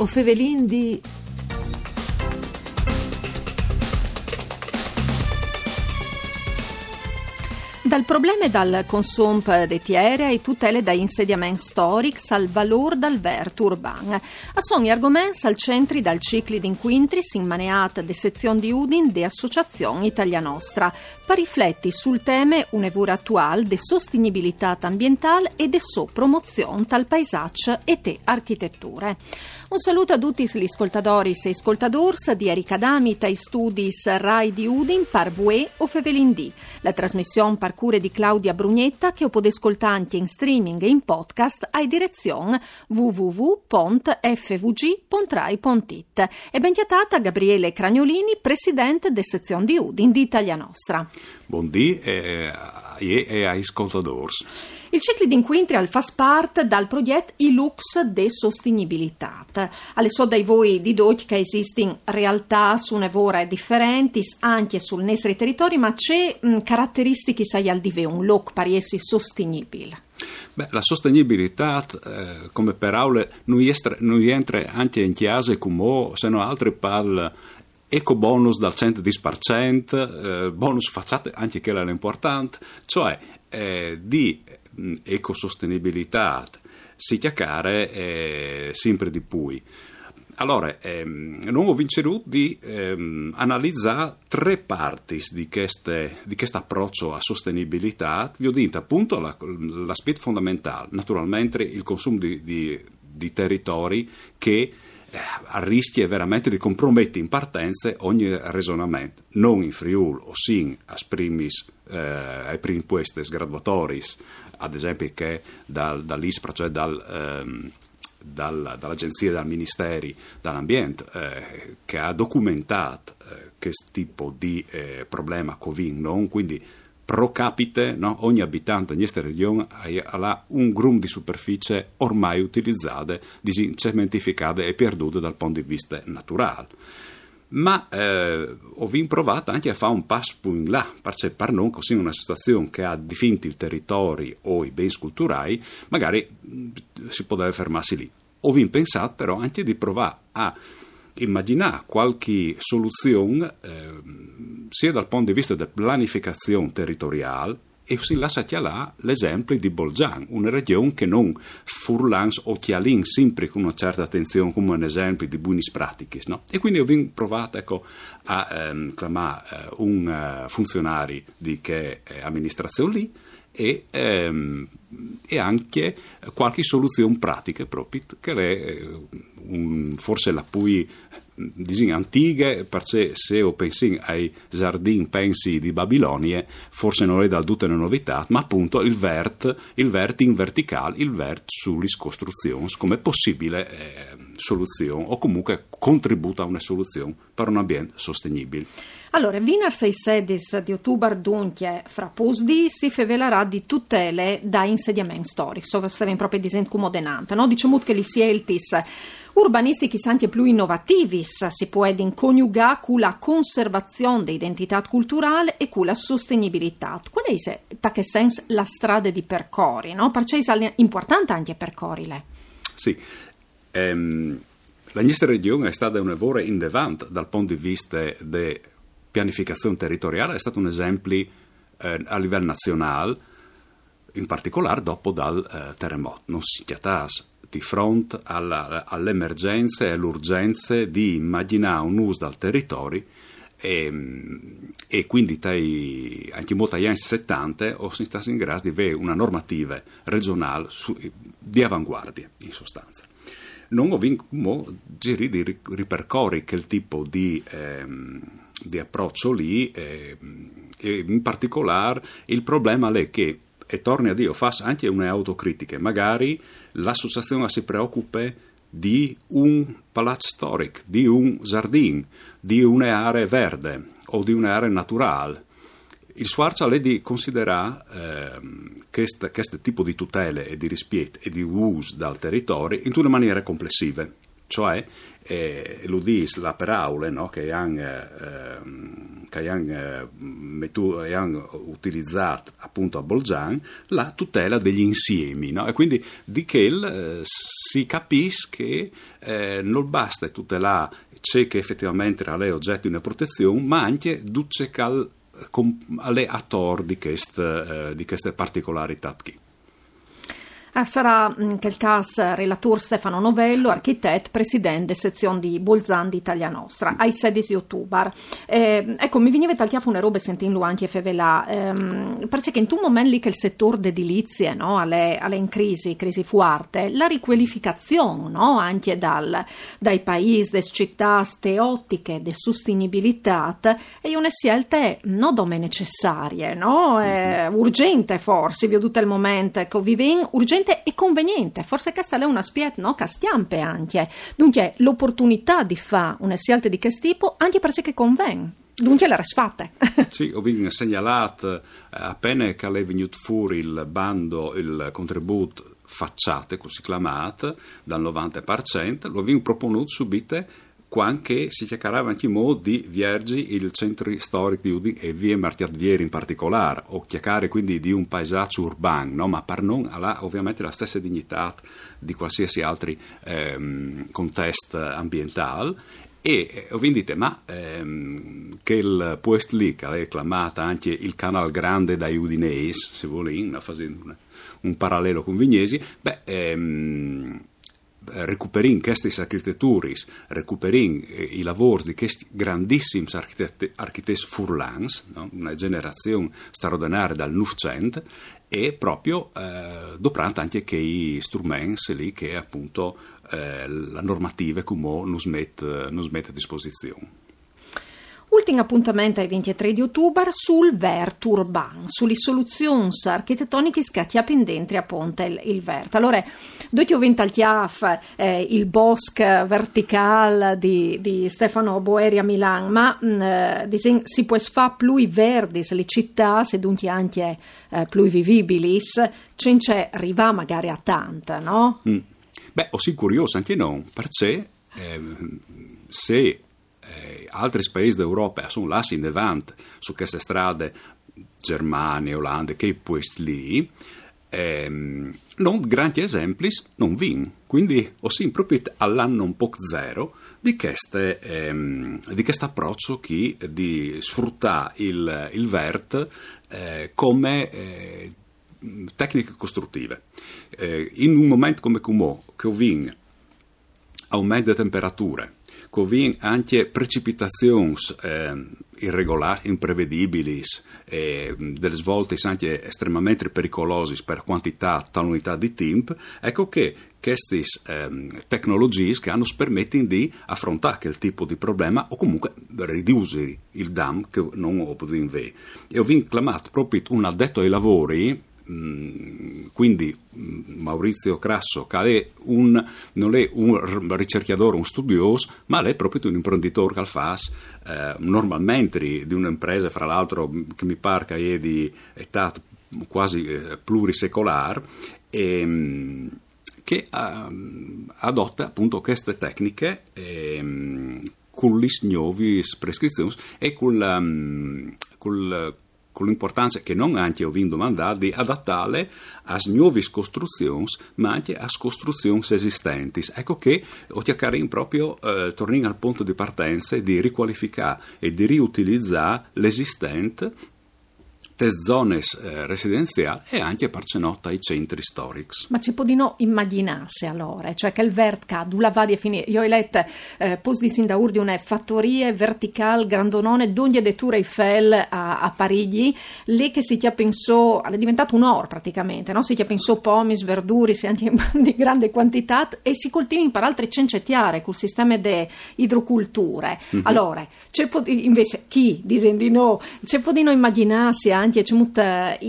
O Fevelin di... Dal problema dal consum de tiere e tutele da insediamenti storici al valore dal vert urban. A sono gli argomenti al centro dal cicli d'inquintris in maneat de sezione di Udin de Associazione Italia Nostra, per rifletti sul tema un'evura attuale de sostenibilità ambientale e de so promozione tal paesaggio e te architetture. Un saluto a tutti gli ascoltatori e ascoltadors di Erika Damita e Studis Rai di Udin par Vue o Fevelindì. La trasmissione par cure di Claudia Brugnetta che potete ascoltare in streaming e in podcast a direzione www.fvg.rai.it. E ben chiatata Gabriele Cragnolini, presidente de sezione di Udin di Italia Nostra. Buondì e, e, e ai ascoltadors. Il ciclo d'inquintri fa parte dal progetto ILUX de Sostenibilità. Alle so dai voi di doc che esistono realtà su nevore differenti anche sul nostro territorio, ma c'è mh, caratteristiche sai al dive un look pariesi sostenibile. Beh, la sostenibilità, eh, come per aule, non entra anche in chiase come se non altri pal eco bonus dal 110%, eh, bonus facciate anche che è l'importante, cioè eh, di ecosostenibilità si chiacchiare eh, sempre di più. Allora, ehm, non ho vinceruto di ehm, analizzare tre parti di questo approccio a sostenibilità. Vi ho detto appunto la, l'aspetto fondamentale, naturalmente il consumo di, di, di territori che eh, rischia veramente di compromettere in partenza ogni ragionamento, non in Friul o sin a primis, eh, ai primi puestes graduatoris, ad esempio che dal, dall'ISPRA, cioè dal, ehm, dal, dall'Agenzia dal Ministeri dell'Ambiente, eh, che ha documentato eh, questo tipo di eh, problema Covid, non? quindi pro capite no? ogni abitante in questa regione ha un grum di superficie ormai utilizzate, cementificate e perdute dal punto di vista naturale ma eh, ho provato anche a fare un passo in là, perché per non così una situazione che ha definito il territorio o i beni culturali, magari mm, si potrebbe fermarsi lì. Ho pensato però anche di provare a immaginare qualche soluzione eh, sia dal punto di vista della pianificazione territoriale e si lascia là l'esempio di Bolgian, una regione che non furlans o chialin sempre con una certa attenzione come un esempio di buone pratiche. No? E quindi ho provato ecco, a ehm, chiamare eh, un uh, funzionario di che eh, amministrazione lì e, ehm, e, anche qualche soluzione pratica proprio che è eh, un, forse la più disin antiche, perché se o pensi ai giardini pensi di Babilonia, forse non è da tutte le novità, ma appunto il vert, il vert in verticale, il vert sulle costruzioni come possibile eh, soluzione o comunque contributo a una soluzione per un ambiente sostenibile. Allora, Vinar 6 sedis di ottobre dunque fra posdi si fevelerà di tutele da insediamenti storici, so stiamo proprio dicendo come denante, no? Diciamo che li si eltis urbanistici anche più innovativi si può coniugare con la conservazione dell'identità culturale e con la sostenibilità. Qual è, in che senso, la strada di percorri? No? Perché è importante anche percorrere. Sì, ehm, la nostra regione è stata un lavoro in devant dal punto di vista della pianificazione territoriale, è stato un esempio eh, a livello nazionale, in particolare dopo dal eh, terremoto. Non si chiatas di fronte alla, all'emergenza e all'urgenza di immaginare un uso dal territorio e, e, quindi tai, anche molti anni 70 o si sta in grado di avere una normativa regionale su, di avanguardia in sostanza. Non vinto giri di ripercorri quel tipo di, ehm, di approccio lì eh, e in particolare il problema è che e torni a Dio, fa anche una autocritica, magari l'associazione si preoccupa di un palazzo storico, di un giardino, di un'area verde o di un'area naturale. Il Sforza è di considerare eh, questo tipo di tutele e di rispetto e di uso dal territorio in una maniera complessiva. cioè eh, lo dice la paraula no, che hanno eh, eh, utilizzato appunto a Bolzan la tutela degli insiemi no? e quindi di che eh, si capisce che eh, non basta tutelare ciò che effettivamente era oggetto di una protezione ma anche duce cal, alle attor di queste, eh, di particolarità qui. Ah, sarà mm, il CAS relatore Stefano Novello, architetto, presidente sezione di Bolzan di Italia Nostra, ai 16 ottobre. Eh, ecco, mi veniva talchiato una roba sentendo anche Fevelà, ehm, perché in un momento lì che il settore d'edilizie no, alle, alle in crisi, crisi forte, la riqualificazione no, anche dal, dai paesi, dalle città teotiche, di sostenibilità, è una scelta non dome necessarie, no? È urgente forse, vi ho tutto il momento che viviamo, urgente conveniente e conveniente. Forse questa è una spiet, no? Castiampe anche. Dunque, l'opportunità di fare una scelta di questo tipo anche perché conviene. Dunque le resfatte. sì, ho segnalato eh, appena che è venuto fuori il bando, il contributo facciate, così chiamato, dal 90%, lo abbiamo proponuto subito quando si cercava anche modo di viergi il centro storico di Udine e via Martiardieri in particolare, o chiacchiere quindi di un paesaggio urbano, no? ma per non ha ovviamente la stessa dignità di qualsiasi altro ehm, contesto ambientale e eh, quindi dite, ma ehm, che il post lì che ha reclamato anche il canal grande dai Udinese, se vuole, facendo un, un parallelo con Vignesi, beh, ehm, recuperin queste architetture, recuperin eh, i lavori di questi grandissimi architetti, architetti furlans, no? una generazione straordinaria dal Novecento, e proprio eh, doprante anche che i strumenti lì che appunto eh, la normativa come non smette a disposizione. Ultimo appuntamento ai 23 di ottobre sul Vert Urban, sulle soluzioni architettoniche che ha pendenti a Ponte il, il Vert. Allora, dopo al Chiaf eh, il Bosque Vertical di, di Stefano Boeri a Milano, ma mh, eh, si può fare più verdi, le città, se dunque anche eh, più vivibili, c'è arriva magari a tanta, no? Mm. Beh, ho sì curioso anche non, perché eh, se eh, altri paesi d'Europa sono là in davanti su queste strade, Germania, Olanda, che questi lì, ehm, non grandi esempi non vin. Quindi ho proprio all'anno un po' zero di, queste, ehm, questo approccio che di sfruttare il, il VERT eh, come eh, tecniche costruttive. Eh, in un momento come Cumò, che ho vin aumento di temperature, covin anche precipitazioni eh, irregolari, imprevedibili, eh, delle svolte anche estremamente pericolose per quantità, unità di tempo, ecco che queste eh, tecnologie che hanno permettono di affrontare quel tipo di problema o comunque ridurre il dam che non ho potuto avere. E ho chiamato proprio un addetto ai lavori quindi mm, Maurizio Crasso, che è un, non è un ricercatore, un studioso, ma è proprio un imprenditore che fa eh, normalmente di un'impresa, fra l'altro, che mi pare che è di età quasi eh, plurisecolare, e, mm, che eh, adotta appunto queste tecniche eh, con le nuove prescrizioni e con, um, con con l'importanza che non anche ho vinto mandato di adattare a nuove costruzioni, ma anche a costruzioni esistenti. Ecco che cercato proprio eh, tornare al punto di partenza di riqualificare e di riutilizzare l'esistente test zones eh, residenziali e anche parcenota ai centri storici. Ma ci può di no immaginarsi allora, cioè che il vertica dove va a finire. Io ho letto eh, post di Sindaur di una fattoria verticale grandonone d'ogni de Tour Eiffel a, a, Parigi, lì che si ti pensò, è diventato un or praticamente, no? si ti pensò pomis, verduri, anche di grande quantità e si coltivi per altri cencettiare col sistema di idroculture. Mm-hmm. Allora, c'è invece chi dice di no, c'è può di no immaginarsi anche avanti e ci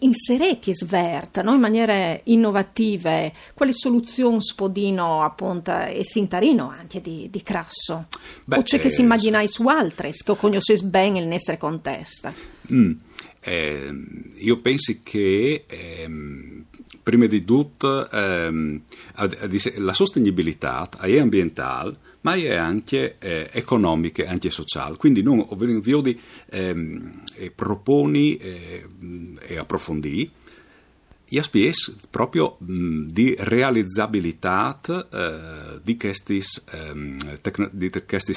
inserire svert no? in maniere innovative. Quali soluzioni spodino appunto e sintarino anche di, di crasso? Beh, o c'è eh, che si immaginai su altre che conosces bene il nostro contesto mm, eh, io penso che eh, prima di tutto ehm, la sostenibilità è ambientale ma è anche eh, economica anche sociale. Quindi noi vi ehm, proponi eh, e approfondì gli SPS proprio mh, di realizzabilità eh, di questi ehm,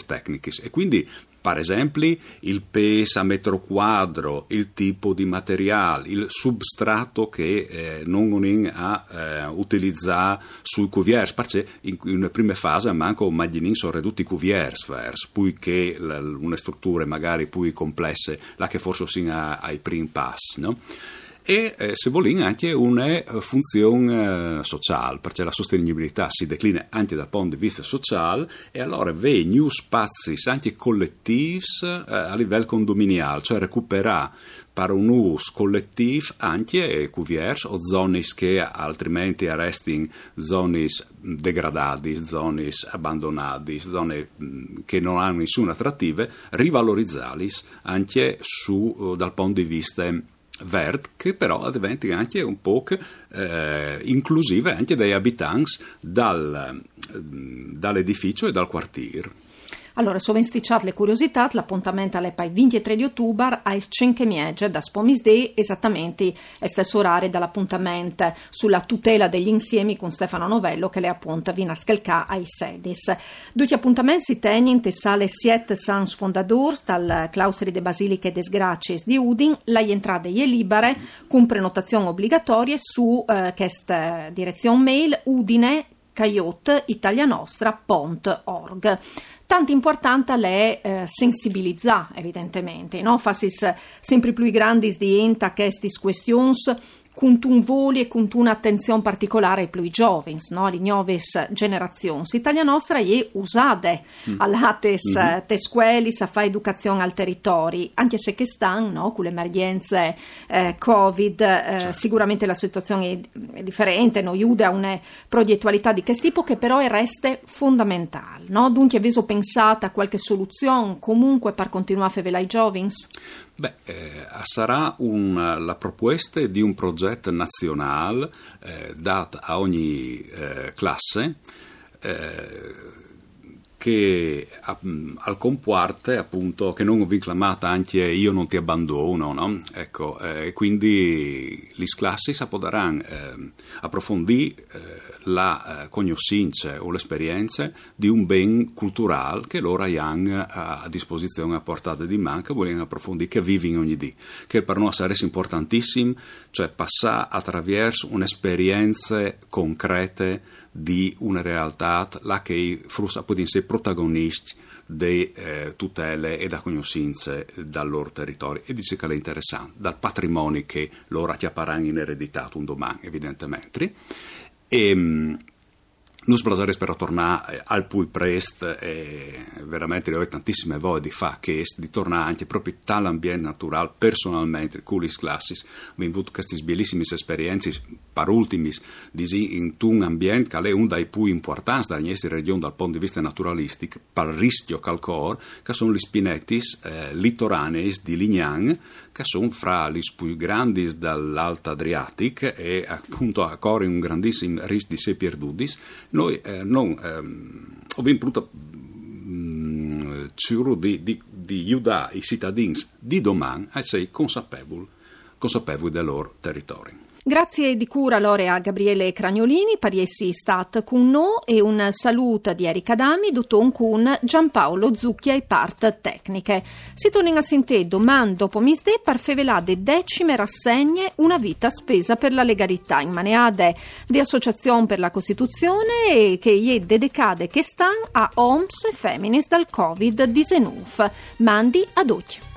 tecnici e quindi per esempio il peso a metro quadro, il tipo di materiale, il substrato che eh, non ha eh, utilizzato sui cuviers, perché in, in prima fase manco immagini sono ridotti i cuviers, poi che la, una struttura magari più complesse, la che forse si ha ai primi passi, no? E eh, se vogliamo anche una eh, funzione eh, sociale, perché la sostenibilità si declina anche dal punto di vista sociale e allora vede new spazi anche collettivi eh, a livello condominiale, cioè recuperare per un uso collettivo anche cuviers o zone che altrimenti restano zone degradate, zone abbandonate, zone mm, che non hanno nessuna attrattiva, rivalorizzarli anche su, dal punto di vista verde che però diventi anche un po' eh, inclusiva anche degli abitanti dal, dall'edificio e dal quartiere. Allora, so insticciat le curiosità, l'appuntamento alle pai 23 di ottobre ai 5 miege da Spomisdei, esattamente è stesso orario dall'appuntamento sulla tutela degli insiemi con Stefano Novello che le appunta vino a Schelca ai Sedis. Due appuntamenti si tengono in sale 7 Sans Fondadors dal claustri de Basiliche des Gracies di Udin, la entrata è libere con prenotazione obbligatoria su eh, questa direzione mail udine italianostra.org. Tanto importante è eh, sensibilizzare, evidentemente, no? Fasis sempre più grandi di enta queste questioni con un voli e con un'attenzione particolare ai più giovani, no? alle nuove generazioni. Italia nostra è usata mm. all'ates mm-hmm. tesqueli, a fare educazione al territorio, anche se che stanno no? con le emergenze eh, Covid, eh, certo. sicuramente la situazione è, è differente, non aiuta a una progettualità di questo tipo che però resta fondamentale. No? Dunque avete pensato a qualche soluzione comunque per continuare a fare ai giovani? Beh, eh, sarà un, la proposta di un progetto nazionale eh, dato a ogni eh, classe eh, che al comporte appunto che non ho vinclamata anche io non ti abbandono no? ecco eh, quindi le classi potranno eh, approfondire eh, la eh, conoscenza o l'esperienza di un ben culturale che loro hanno a disposizione a portata di mano che vogliono approfondire che vivono ogni giorno che per noi sarà importantissimo cioè passare attraverso un'esperienza concreta di una realtà la che frusta può essere protagonisti di eh, tutele e da conoscenze dal loro territorio. E dice che è interessante dal patrimonio che loro acchiapperanno in eredità un domani evidentemente. E ehm, non spero per tornare al più presto e veramente ho tantissime voglie di fare che di tornare anche proprio all'ambiente naturale personalmente con le classi ho avuto queste bellissime esperienze per ultimi in un ambiente che è uno dei più importanti della nostra regione dal punto di vista naturalistico per rischio calcor che sono gli spinetti eh, litoranei di Lignan che sono fra gli più grandi dall'Alta Adriatic e appunto a correre un grandissimo rischio di se perduti noi eh, non ehm, abbiamo potuto mm, di, di, di aiutare i cittadini di domani a essere consapevoli, consapevoli del loro territorio. Grazie di cura allora a Gabriele Cragnolini, pariessi stat con no e un saluto di Erika Dami, dotton con Giampaolo Zucchia e part tecniche. Si torna a sentire domani dopo misde per fevelade decime rassegne una vita spesa per la legalità in maneade di Associazione per la Costituzione e che è dedicate che stanno a OMS e dal Covid-19. Mandi ad occhio.